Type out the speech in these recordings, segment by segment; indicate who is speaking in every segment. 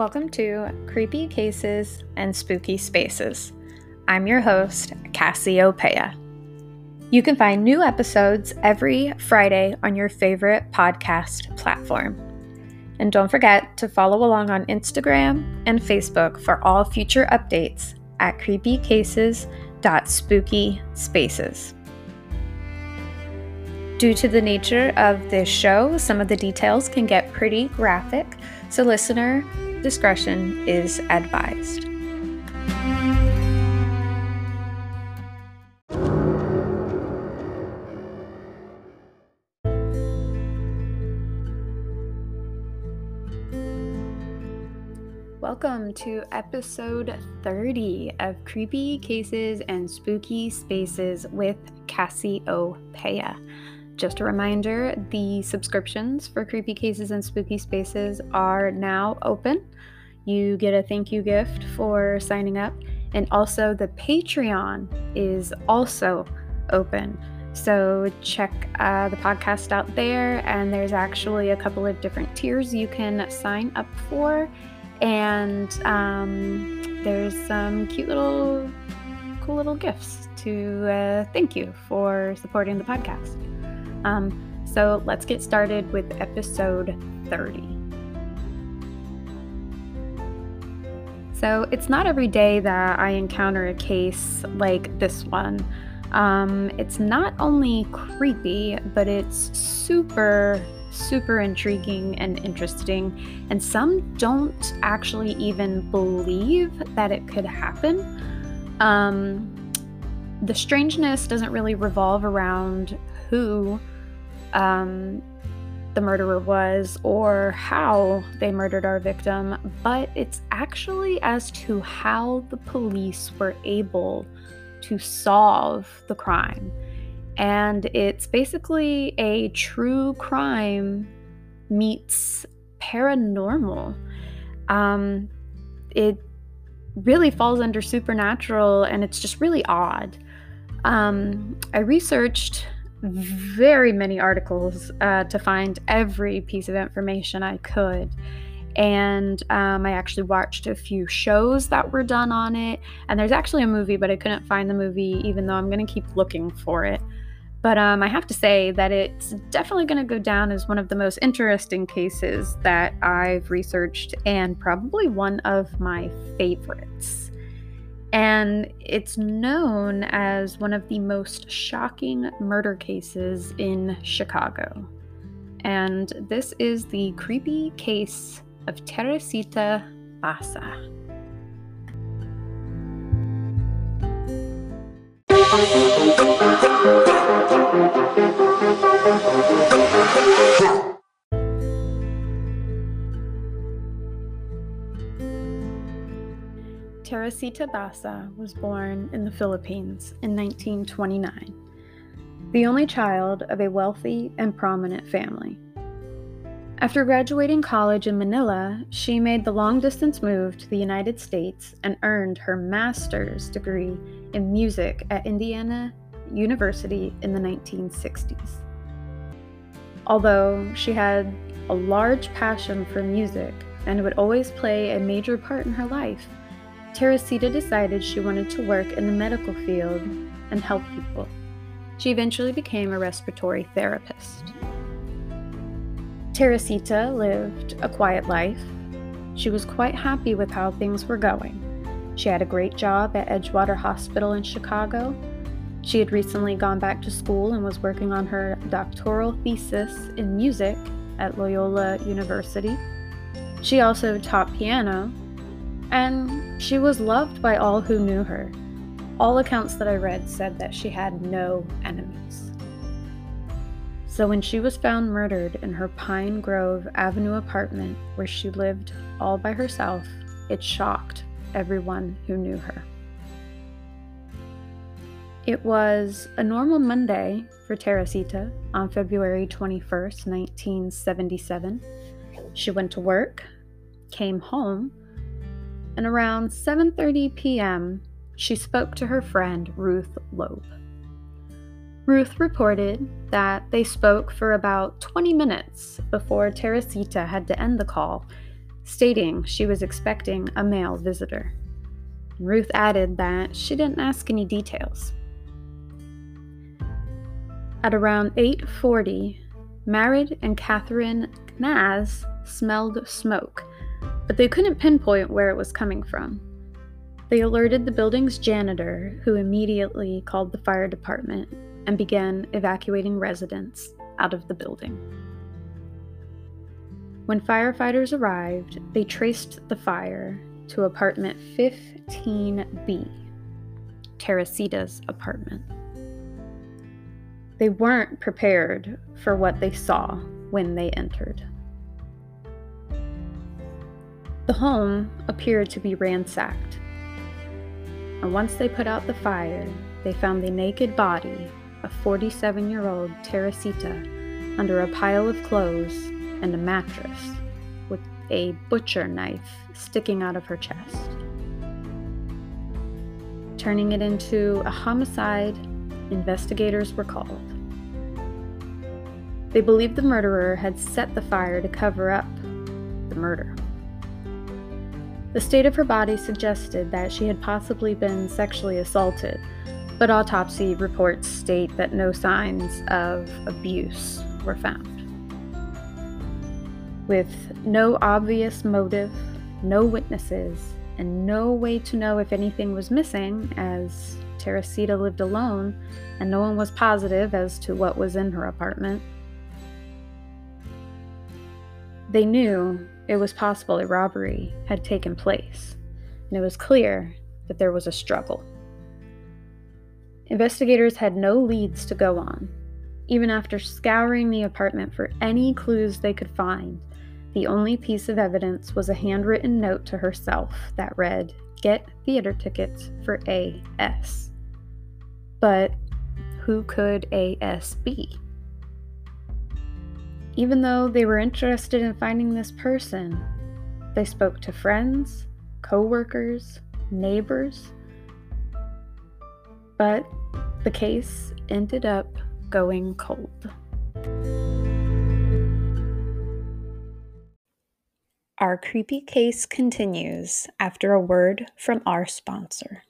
Speaker 1: Welcome to Creepy Cases and Spooky Spaces. I'm your host, Cassiopeia. You can find new episodes every Friday on your favorite podcast platform. And don't forget to follow along on Instagram and Facebook for all future updates at creepycases.spookyspaces. Due to the nature of this show, some of the details can get pretty graphic, so listener discretion is advised. Welcome to episode 30 of Creepy Cases and Spooky Spaces with Cassiopeia. Just a reminder the subscriptions for Creepy Cases and Spooky Spaces are now open. You get a thank you gift for signing up, and also the Patreon is also open. So check uh, the podcast out there, and there's actually a couple of different tiers you can sign up for. And um, there's some cute little, cool little gifts to uh, thank you for supporting the podcast. Um, so let's get started with episode 30. So it's not every day that I encounter a case like this one. Um, it's not only creepy, but it's super, super intriguing and interesting. And some don't actually even believe that it could happen. Um, the strangeness doesn't really revolve around who um, the murderer was or how they murdered our victim, but it's actually as to how the police were able to solve the crime. And it's basically a true crime meets paranormal. Um, it really falls under supernatural and it's just really odd. Um, I researched very many articles uh, to find every piece of information I could. And um, I actually watched a few shows that were done on it. And there's actually a movie, but I couldn't find the movie, even though I'm going to keep looking for it. But um, I have to say that it's definitely going to go down as one of the most interesting cases that I've researched and probably one of my favorites and it's known as one of the most shocking murder cases in Chicago. And this is the creepy case of Teresita Basa. Teresita Basa was born in the Philippines in 1929, the only child of a wealthy and prominent family. After graduating college in Manila, she made the long distance move to the United States and earned her master's degree in music at Indiana University in the 1960s. Although she had a large passion for music and would always play a major part in her life, Teresita decided she wanted to work in the medical field and help people. She eventually became a respiratory therapist. Teresita lived a quiet life. She was quite happy with how things were going. She had a great job at Edgewater Hospital in Chicago. She had recently gone back to school and was working on her doctoral thesis in music at Loyola University. She also taught piano and she was loved by all who knew her. All accounts that I read said that she had no enemies. So when she was found murdered in her Pine Grove Avenue apartment where she lived all by herself, it shocked everyone who knew her. It was a normal Monday for Teresita on February 21st, 1977. She went to work, came home, and around 7:30 p.m., she spoke to her friend Ruth Loeb. Ruth reported that they spoke for about 20 minutes before Teresita had to end the call stating she was expecting a male visitor. Ruth added that she didn't ask any details. At around 8:40, Marid and Catherine Knaz smelled smoke, but they couldn't pinpoint where it was coming from. They alerted the building's janitor, who immediately called the fire department and began evacuating residents out of the building. When firefighters arrived, they traced the fire to apartment 15B, Teresita's apartment. They weren't prepared for what they saw when they entered. The home appeared to be ransacked, and once they put out the fire, they found the naked body of 47 year old Teresita under a pile of clothes and a mattress with a butcher knife sticking out of her chest. Turning it into a homicide, investigators were called. They believed the murderer had set the fire to cover up the murder. The state of her body suggested that she had possibly been sexually assaulted, but autopsy reports state that no signs of abuse were found. With no obvious motive, no witnesses, and no way to know if anything was missing, as Teresita lived alone and no one was positive as to what was in her apartment, they knew it was possible a robbery had taken place, and it was clear that there was a struggle. Investigators had no leads to go on. Even after scouring the apartment for any clues they could find, the only piece of evidence was a handwritten note to herself that read, Get theater tickets for AS. But who could AS be? Even though they were interested in finding this person, they spoke to friends, co-workers, neighbors. But the case ended up going cold. Our creepy case continues after a word from our sponsor.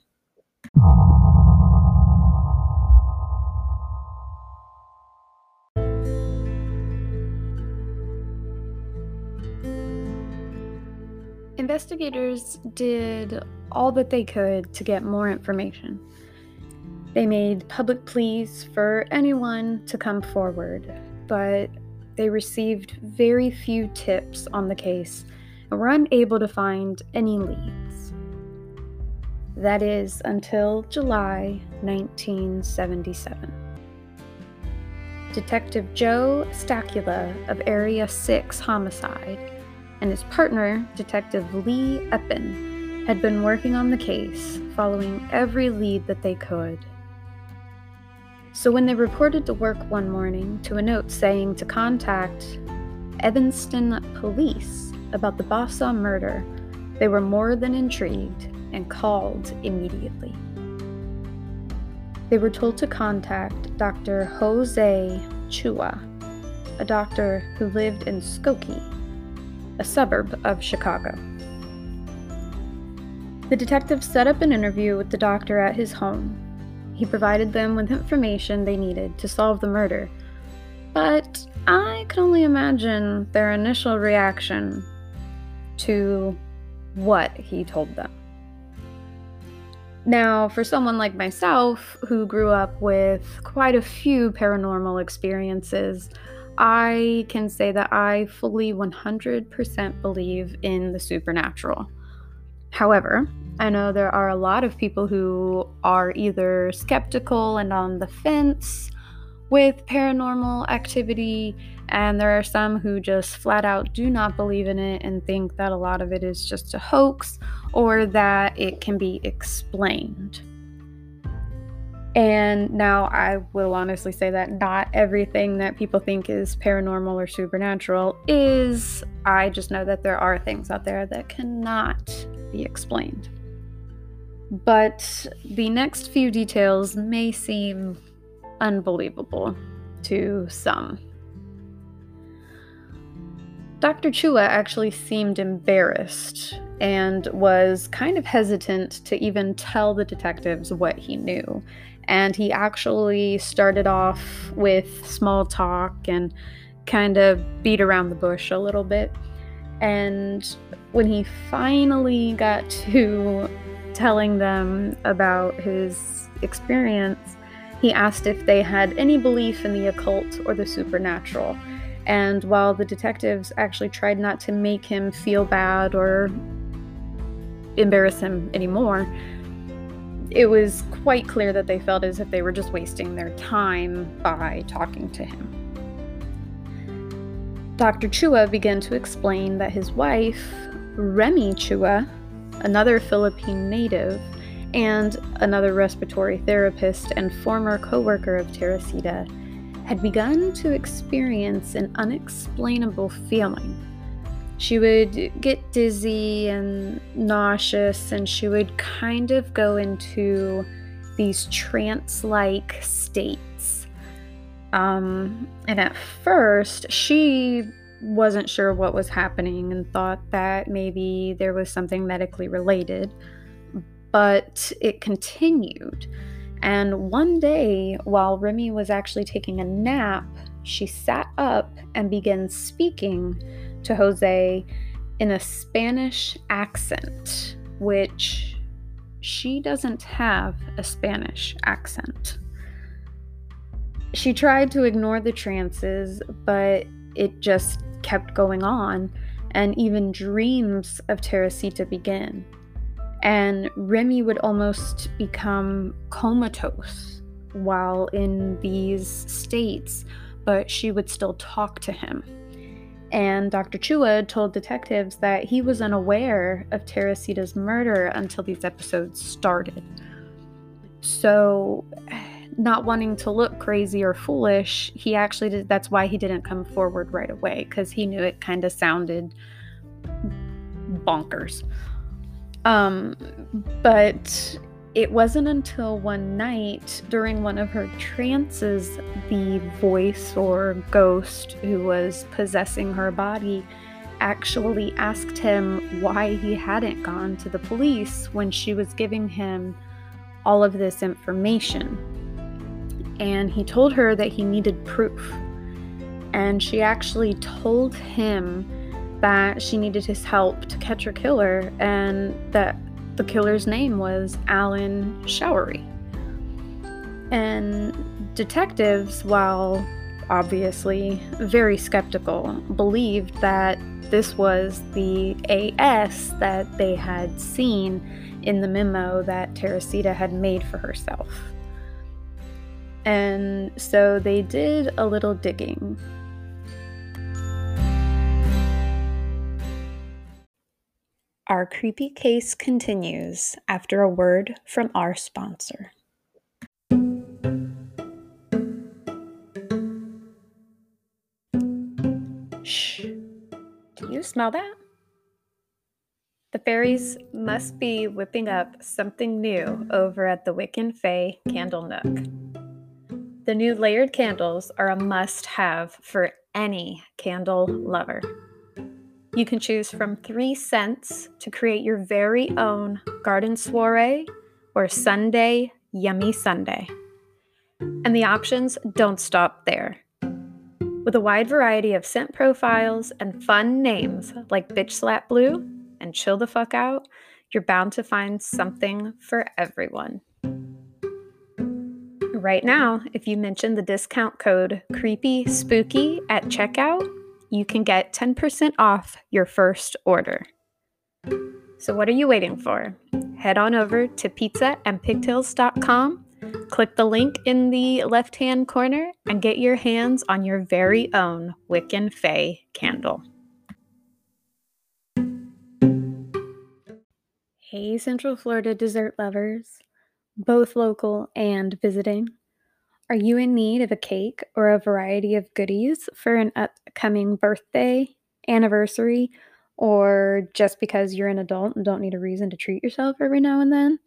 Speaker 1: Investigators did all that they could to get more information. They made public pleas for anyone to come forward, but they received very few tips on the case and were unable to find any leads. That is until July 1977. Detective Joe Stachula of Area 6 Homicide and his partner, Detective Lee Epplen, had been working on the case, following every lead that they could. So when they reported to work one morning to a note saying to contact Evanston Police about the Basa murder, they were more than intrigued and called immediately. They were told to contact Dr. Jose Chua, a doctor who lived in Skokie, a suburb of Chicago. The detectives set up an interview with the doctor at his home. He provided them with information they needed to solve the murder, but I can only imagine their initial reaction to what he told them. Now, for someone like myself who grew up with quite a few paranormal experiences, I can say that I fully 100% believe in the supernatural. However, I know there are a lot of people who are either skeptical and on the fence with paranormal activity, and there are some who just flat out do not believe in it and think that a lot of it is just a hoax or that it can be explained. And now I will honestly say that not everything that people think is paranormal or supernatural is. I just know that there are things out there that cannot be explained. But the next few details may seem unbelievable to some. Dr. Chua actually seemed embarrassed and was kind of hesitant to even tell the detectives what he knew. And he actually started off with small talk and kind of beat around the bush a little bit. And when he finally got to telling them about his experience, he asked if they had any belief in the occult or the supernatural. And while the detectives actually tried not to make him feel bad or embarrass him anymore, it was quite clear that they felt as if they were just wasting their time by talking to him. Dr. Chua began to explain that his wife, Remy Chua, another Philippine native, and another respiratory therapist and former co worker of Teresita, had begun to experience an unexplainable feeling. She would get dizzy and nauseous, and she would kind of go into these trance like states. Um, and at first, she wasn't sure what was happening and thought that maybe there was something medically related. But it continued. And one day, while Remy was actually taking a nap, she sat up and began speaking to Jose in a Spanish accent, which she doesn't have a Spanish accent. She tried to ignore the trances, but it just kept going on, and even dreams of Teresita began and Remy would almost become comatose while in these states, but she would still talk to him. And Dr. Chua told detectives that he was unaware of Teresita's murder until these episodes started. So, not wanting to look crazy or foolish, he actually did. That's why he didn't come forward right away, because he knew it kind of sounded bonkers. Um, but it wasn't until one night during one of her trances, the voice or ghost who was possessing her body actually asked him why he hadn't gone to the police when she was giving him all of this information. And he told her that he needed proof. And she actually told him that she needed his help to catch her killer and that the killer's name was Alan Showery. And detectives, while obviously very skeptical, believed that this was the AS that they had seen in the memo that Teresita had made for herself. And so they did a little digging Our creepy case continues after a word from our sponsor. Shh. Do you smell that? The fairies must be whipping up something new over at the Wiccan Fae Candle Nook. The new layered candles are a must have for any candle lover. You can choose from three scents to create your very own garden soiree or Sunday yummy Sunday. And the options don't stop there. With a wide variety of scent profiles and fun names like Bitch Slap Blue and Chill the Fuck Out, you're bound to find something for everyone. Right now, if you mention the discount code Creepy Spooky at checkout, you can get 10% off your first order. So, what are you waiting for? Head on over to pizzaandpigtails.com, click the link in the left hand corner, and get your hands on your very own Wiccan Fae candle. Hey, Central Florida dessert lovers, both local and visiting. Are you in need of a cake or a variety of goodies for an upcoming birthday, anniversary, or just because you're an adult and don't need a reason to treat yourself every now and then?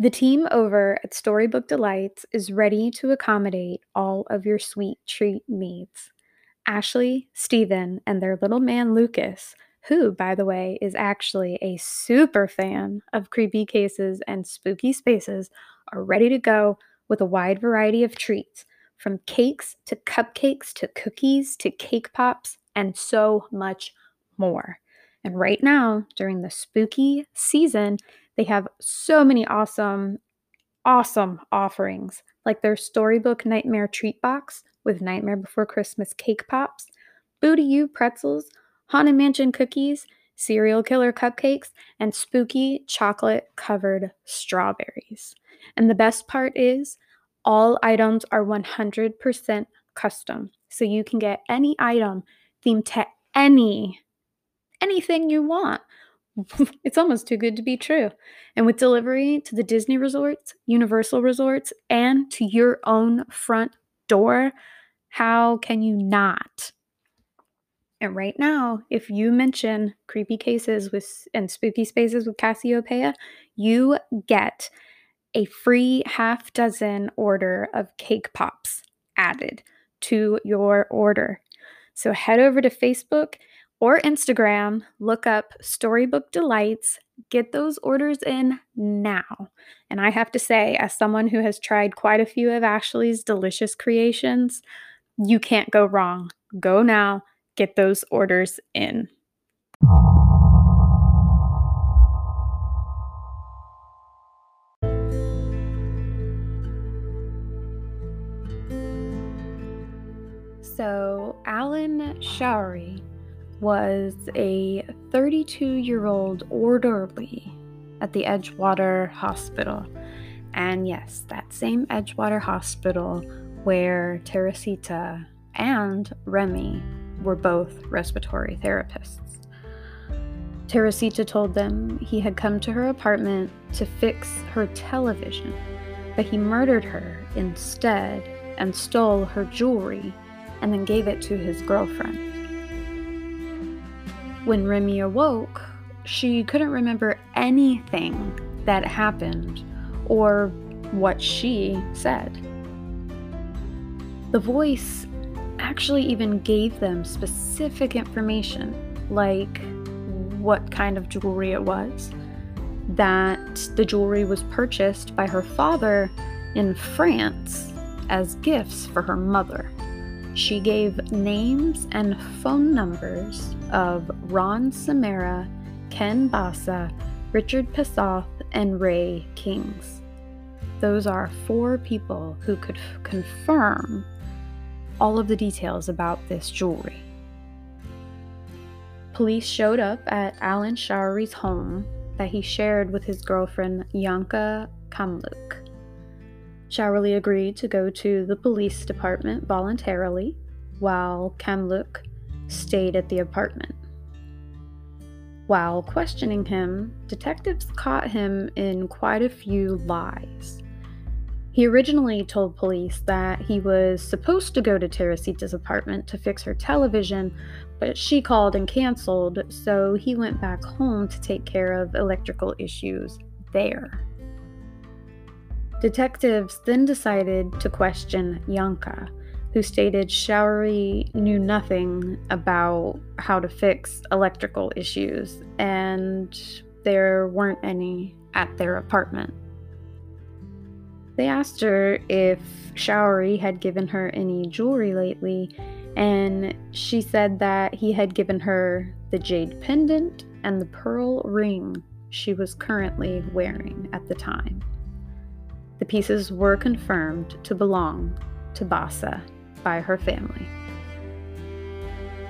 Speaker 1: The team over at Storybook Delights is ready to accommodate all of your sweet treat needs. Ashley, Steven, and their little man Lucas, who, by the way, is actually a super fan of creepy cases and spooky spaces, are ready to go with a wide variety of treats from cakes to cupcakes to cookies to cake pops and so much more. And right now, during the spooky season, they have so many awesome, awesome offerings like their Storybook Nightmare Treat Box with Nightmare Before Christmas cake pops, Booty You pretzels, Haunted Mansion cookies, Serial Killer cupcakes, and spooky chocolate covered strawberries. And the best part is, all items are 100% custom. So you can get any item themed to any anything you want. it's almost too good to be true. And with delivery to the Disney resorts, Universal resorts, and to your own front door, how can you not? And right now, if you mention creepy cases with and spooky spaces with Cassiopeia, you get a free half dozen order of cake pops added to your order. So head over to Facebook or Instagram, look up Storybook Delights, get those orders in now. And I have to say, as someone who has tried quite a few of Ashley's delicious creations, you can't go wrong. Go now, get those orders in. Showery was a 32 year old orderly at the Edgewater Hospital. And yes, that same Edgewater Hospital where Teresita and Remy were both respiratory therapists. Teresita told them he had come to her apartment to fix her television, but he murdered her instead and stole her jewelry and then gave it to his girlfriend. When Remy awoke, she couldn't remember anything that happened or what she said. The voice actually even gave them specific information, like what kind of jewelry it was, that the jewelry was purchased by her father in France as gifts for her mother. She gave names and phone numbers of Ron Samara, Ken Bassa, Richard Passoff, and Ray Kings. Those are four people who could f- confirm all of the details about this jewelry. Police showed up at Alan Showery's home that he shared with his girlfriend Yanka Kamluk. Showery agreed to go to the police department voluntarily, while Kamluk stayed at the apartment. While questioning him, detectives caught him in quite a few lies. He originally told police that he was supposed to go to Teresita's apartment to fix her television, but she called and canceled, so he went back home to take care of electrical issues there. Detectives then decided to question Yanka, who stated Showery knew nothing about how to fix electrical issues, and there weren't any at their apartment. They asked her if Showery had given her any jewelry lately, and she said that he had given her the jade pendant and the pearl ring she was currently wearing at the time. The pieces were confirmed to belong to Basa by her family.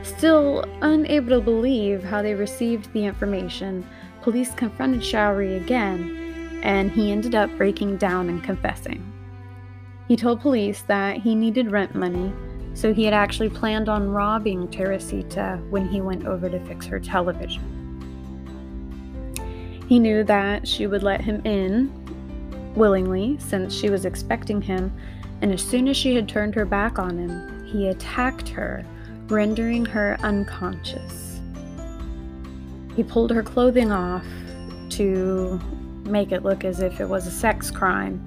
Speaker 1: Still unable to believe how they received the information, police confronted Showery again, and he ended up breaking down and confessing. He told police that he needed rent money, so he had actually planned on robbing Teresita when he went over to fix her television. He knew that she would let him in willingly, since she was expecting him, and as soon as she had turned her back on him, he attacked her, rendering her unconscious. He pulled her clothing off to make it look as if it was a sex crime,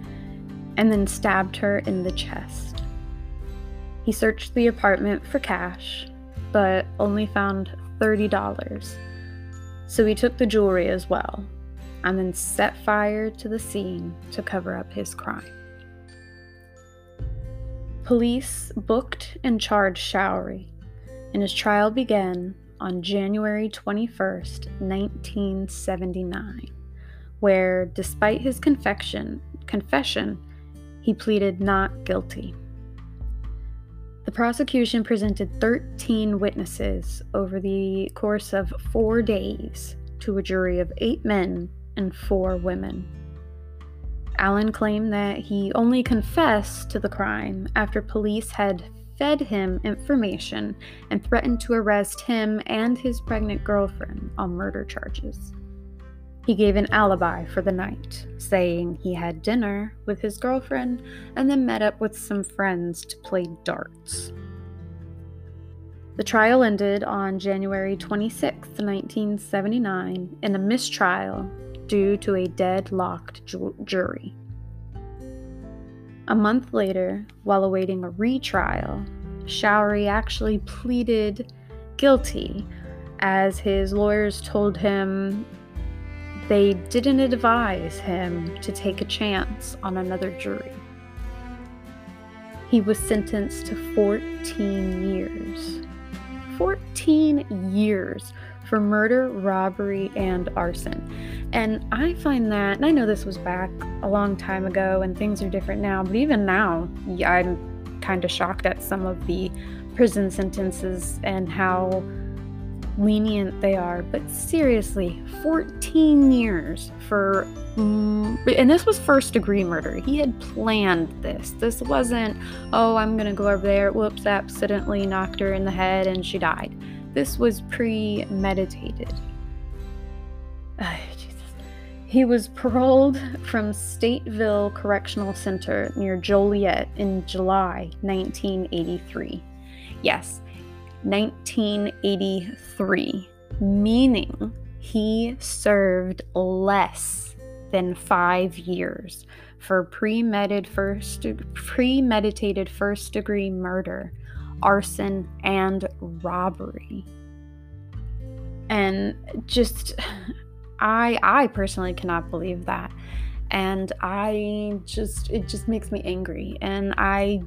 Speaker 1: and then stabbed her in the chest. He searched the apartment for cash, but only found $30. So he took the jewelry as well and then set fire to the scene to cover up his crime. Police booked and charged Showery, and his trial began on January 21st, 1979, where, despite his confession, he pleaded not guilty. The prosecution presented 13 witnesses over the course of four days to a jury of eight men and four women. Allen claimed that he only confessed to the crime after police had fed him information and threatened to arrest him and his pregnant girlfriend on murder charges. He gave an alibi for the night, saying he had dinner with his girlfriend and then met up with some friends to play darts. The trial ended on January 26, 1979, in a mistrial due to a deadlocked ju- jury. A month later, while awaiting a retrial, Showery actually pleaded guilty as his lawyers told him they didn't advise him to take a chance on another jury. He was sentenced to 14 years. 14 years for murder, robbery, and arson. And I find that, and I know this was back a long time ago and things are different now, but even now, I'm kind of shocked at some of the prison sentences and how lenient they are. But seriously, 14 years for. Mm, and this was first degree murder. He had planned this. This wasn't, oh, I'm going to go over there, whoops, accidentally knocked her in the head and she died. This was premeditated. He was paroled from Stateville Correctional Center near Joliet in July 1983. Yes, 1983, meaning he served less than five years for premeditated first, premeditated first degree murder arson, and robbery. And just I I personally cannot believe that. And I just it just makes me angry and I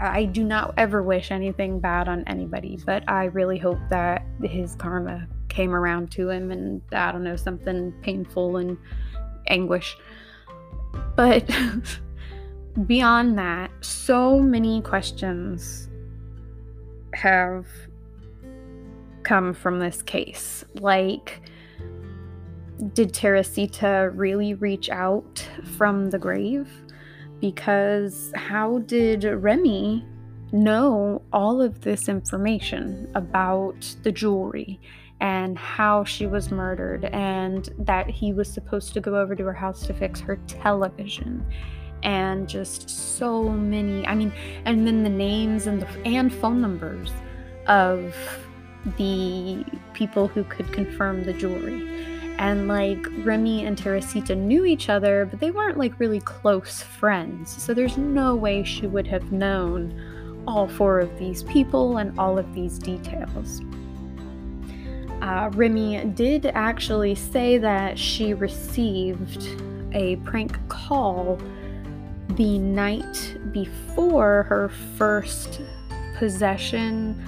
Speaker 1: I do not ever wish anything bad on anybody, but I really hope that his karma came around to him and I don't know something painful and anguish. But beyond that, so many questions have come from this case. Like, did Teresita really reach out from the grave? Because how did Remy know all of this information about the jewelry and how she was murdered and that he was supposed to go over to her house to fix her television and just so many i mean and then the names and the and phone numbers of the people who could confirm the jewelry and like Remy and Teresita knew each other, but they weren't like really close friends. So there's no way she would have known all four of these people and all of these details. Uh, Remy did actually say that she received a prank call the night before her first possession,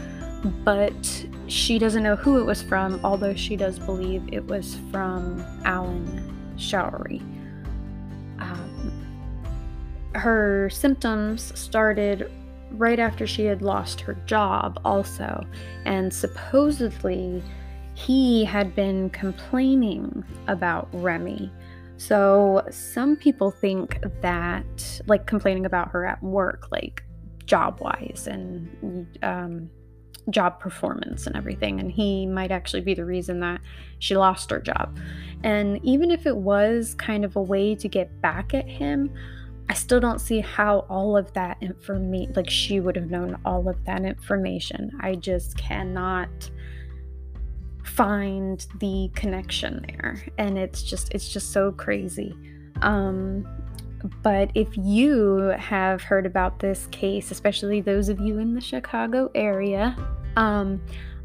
Speaker 1: but she doesn't know who it was from, although she does believe it was from Alan Showery. Um, her symptoms started right after she had lost her job, also, and supposedly he had been complaining about Remy so some people think that, like, complaining about her at work, like job wise and um, job performance and everything, and he might actually be the reason that she lost her job. And even if it was kind of a way to get back at him, I still don't see how all of that information, like she would have known all of that information. I just cannot find the connection there and it's just it's just so crazy um but if you have heard about this case, especially those of you in the Chicago area, um,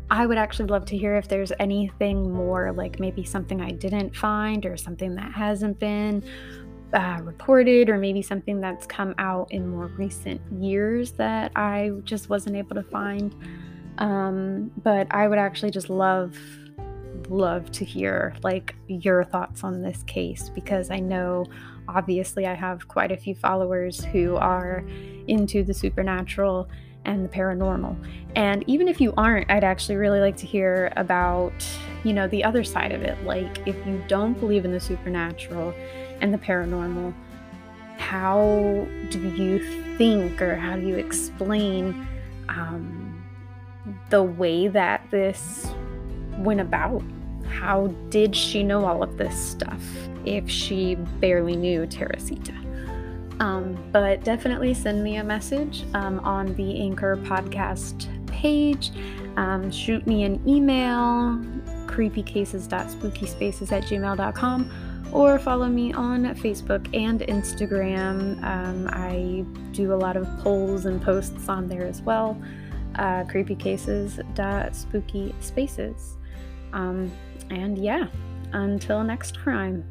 Speaker 1: I would actually love to hear if there's anything more, like maybe something I didn't find or something that hasn't been uh, reported, or maybe something that's come out in more recent years that I just wasn't able to find. Um, but I would actually just love love to hear like your thoughts on this case because I know obviously I have quite a few followers who are into the supernatural and the paranormal. And even if you aren't, I'd actually really like to hear about, you know, the other side of it. Like if you don't believe in the supernatural and the paranormal, how do you think or how do you explain um, the way that this went about? How did she know all of this stuff if she barely knew Teresita? Um, but definitely send me a message um, on the Anchor podcast page. Um, shoot me an email, creepycases.spookyspaces at gmail.com, or follow me on Facebook and Instagram. Um, I do a lot of polls and posts on there as well. Uh, creepycases.spookyspaces. Um, and yeah, until next crime.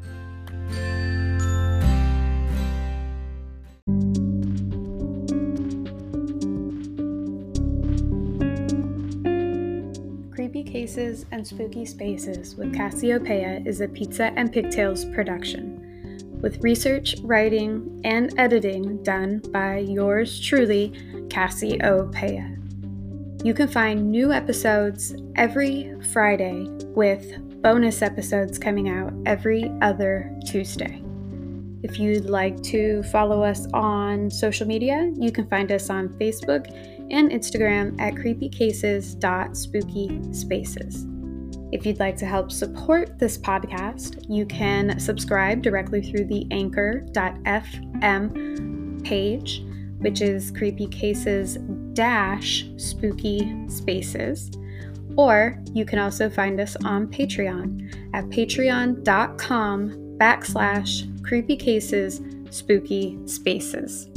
Speaker 1: And Spooky Spaces with Cassiopeia is a Pizza and Pigtails production, with research, writing, and editing done by yours truly, Cassiopeia. You can find new episodes every Friday with bonus episodes coming out every other Tuesday. If you'd like to follow us on social media, you can find us on Facebook and Instagram at creepycases.spookyspaces. If you'd like to help support this podcast, you can subscribe directly through the anchor.fm page, which is Creepy Cases dash Spooky Spaces. Or you can also find us on Patreon at patreon.com backslash creepy cases spooky spaces.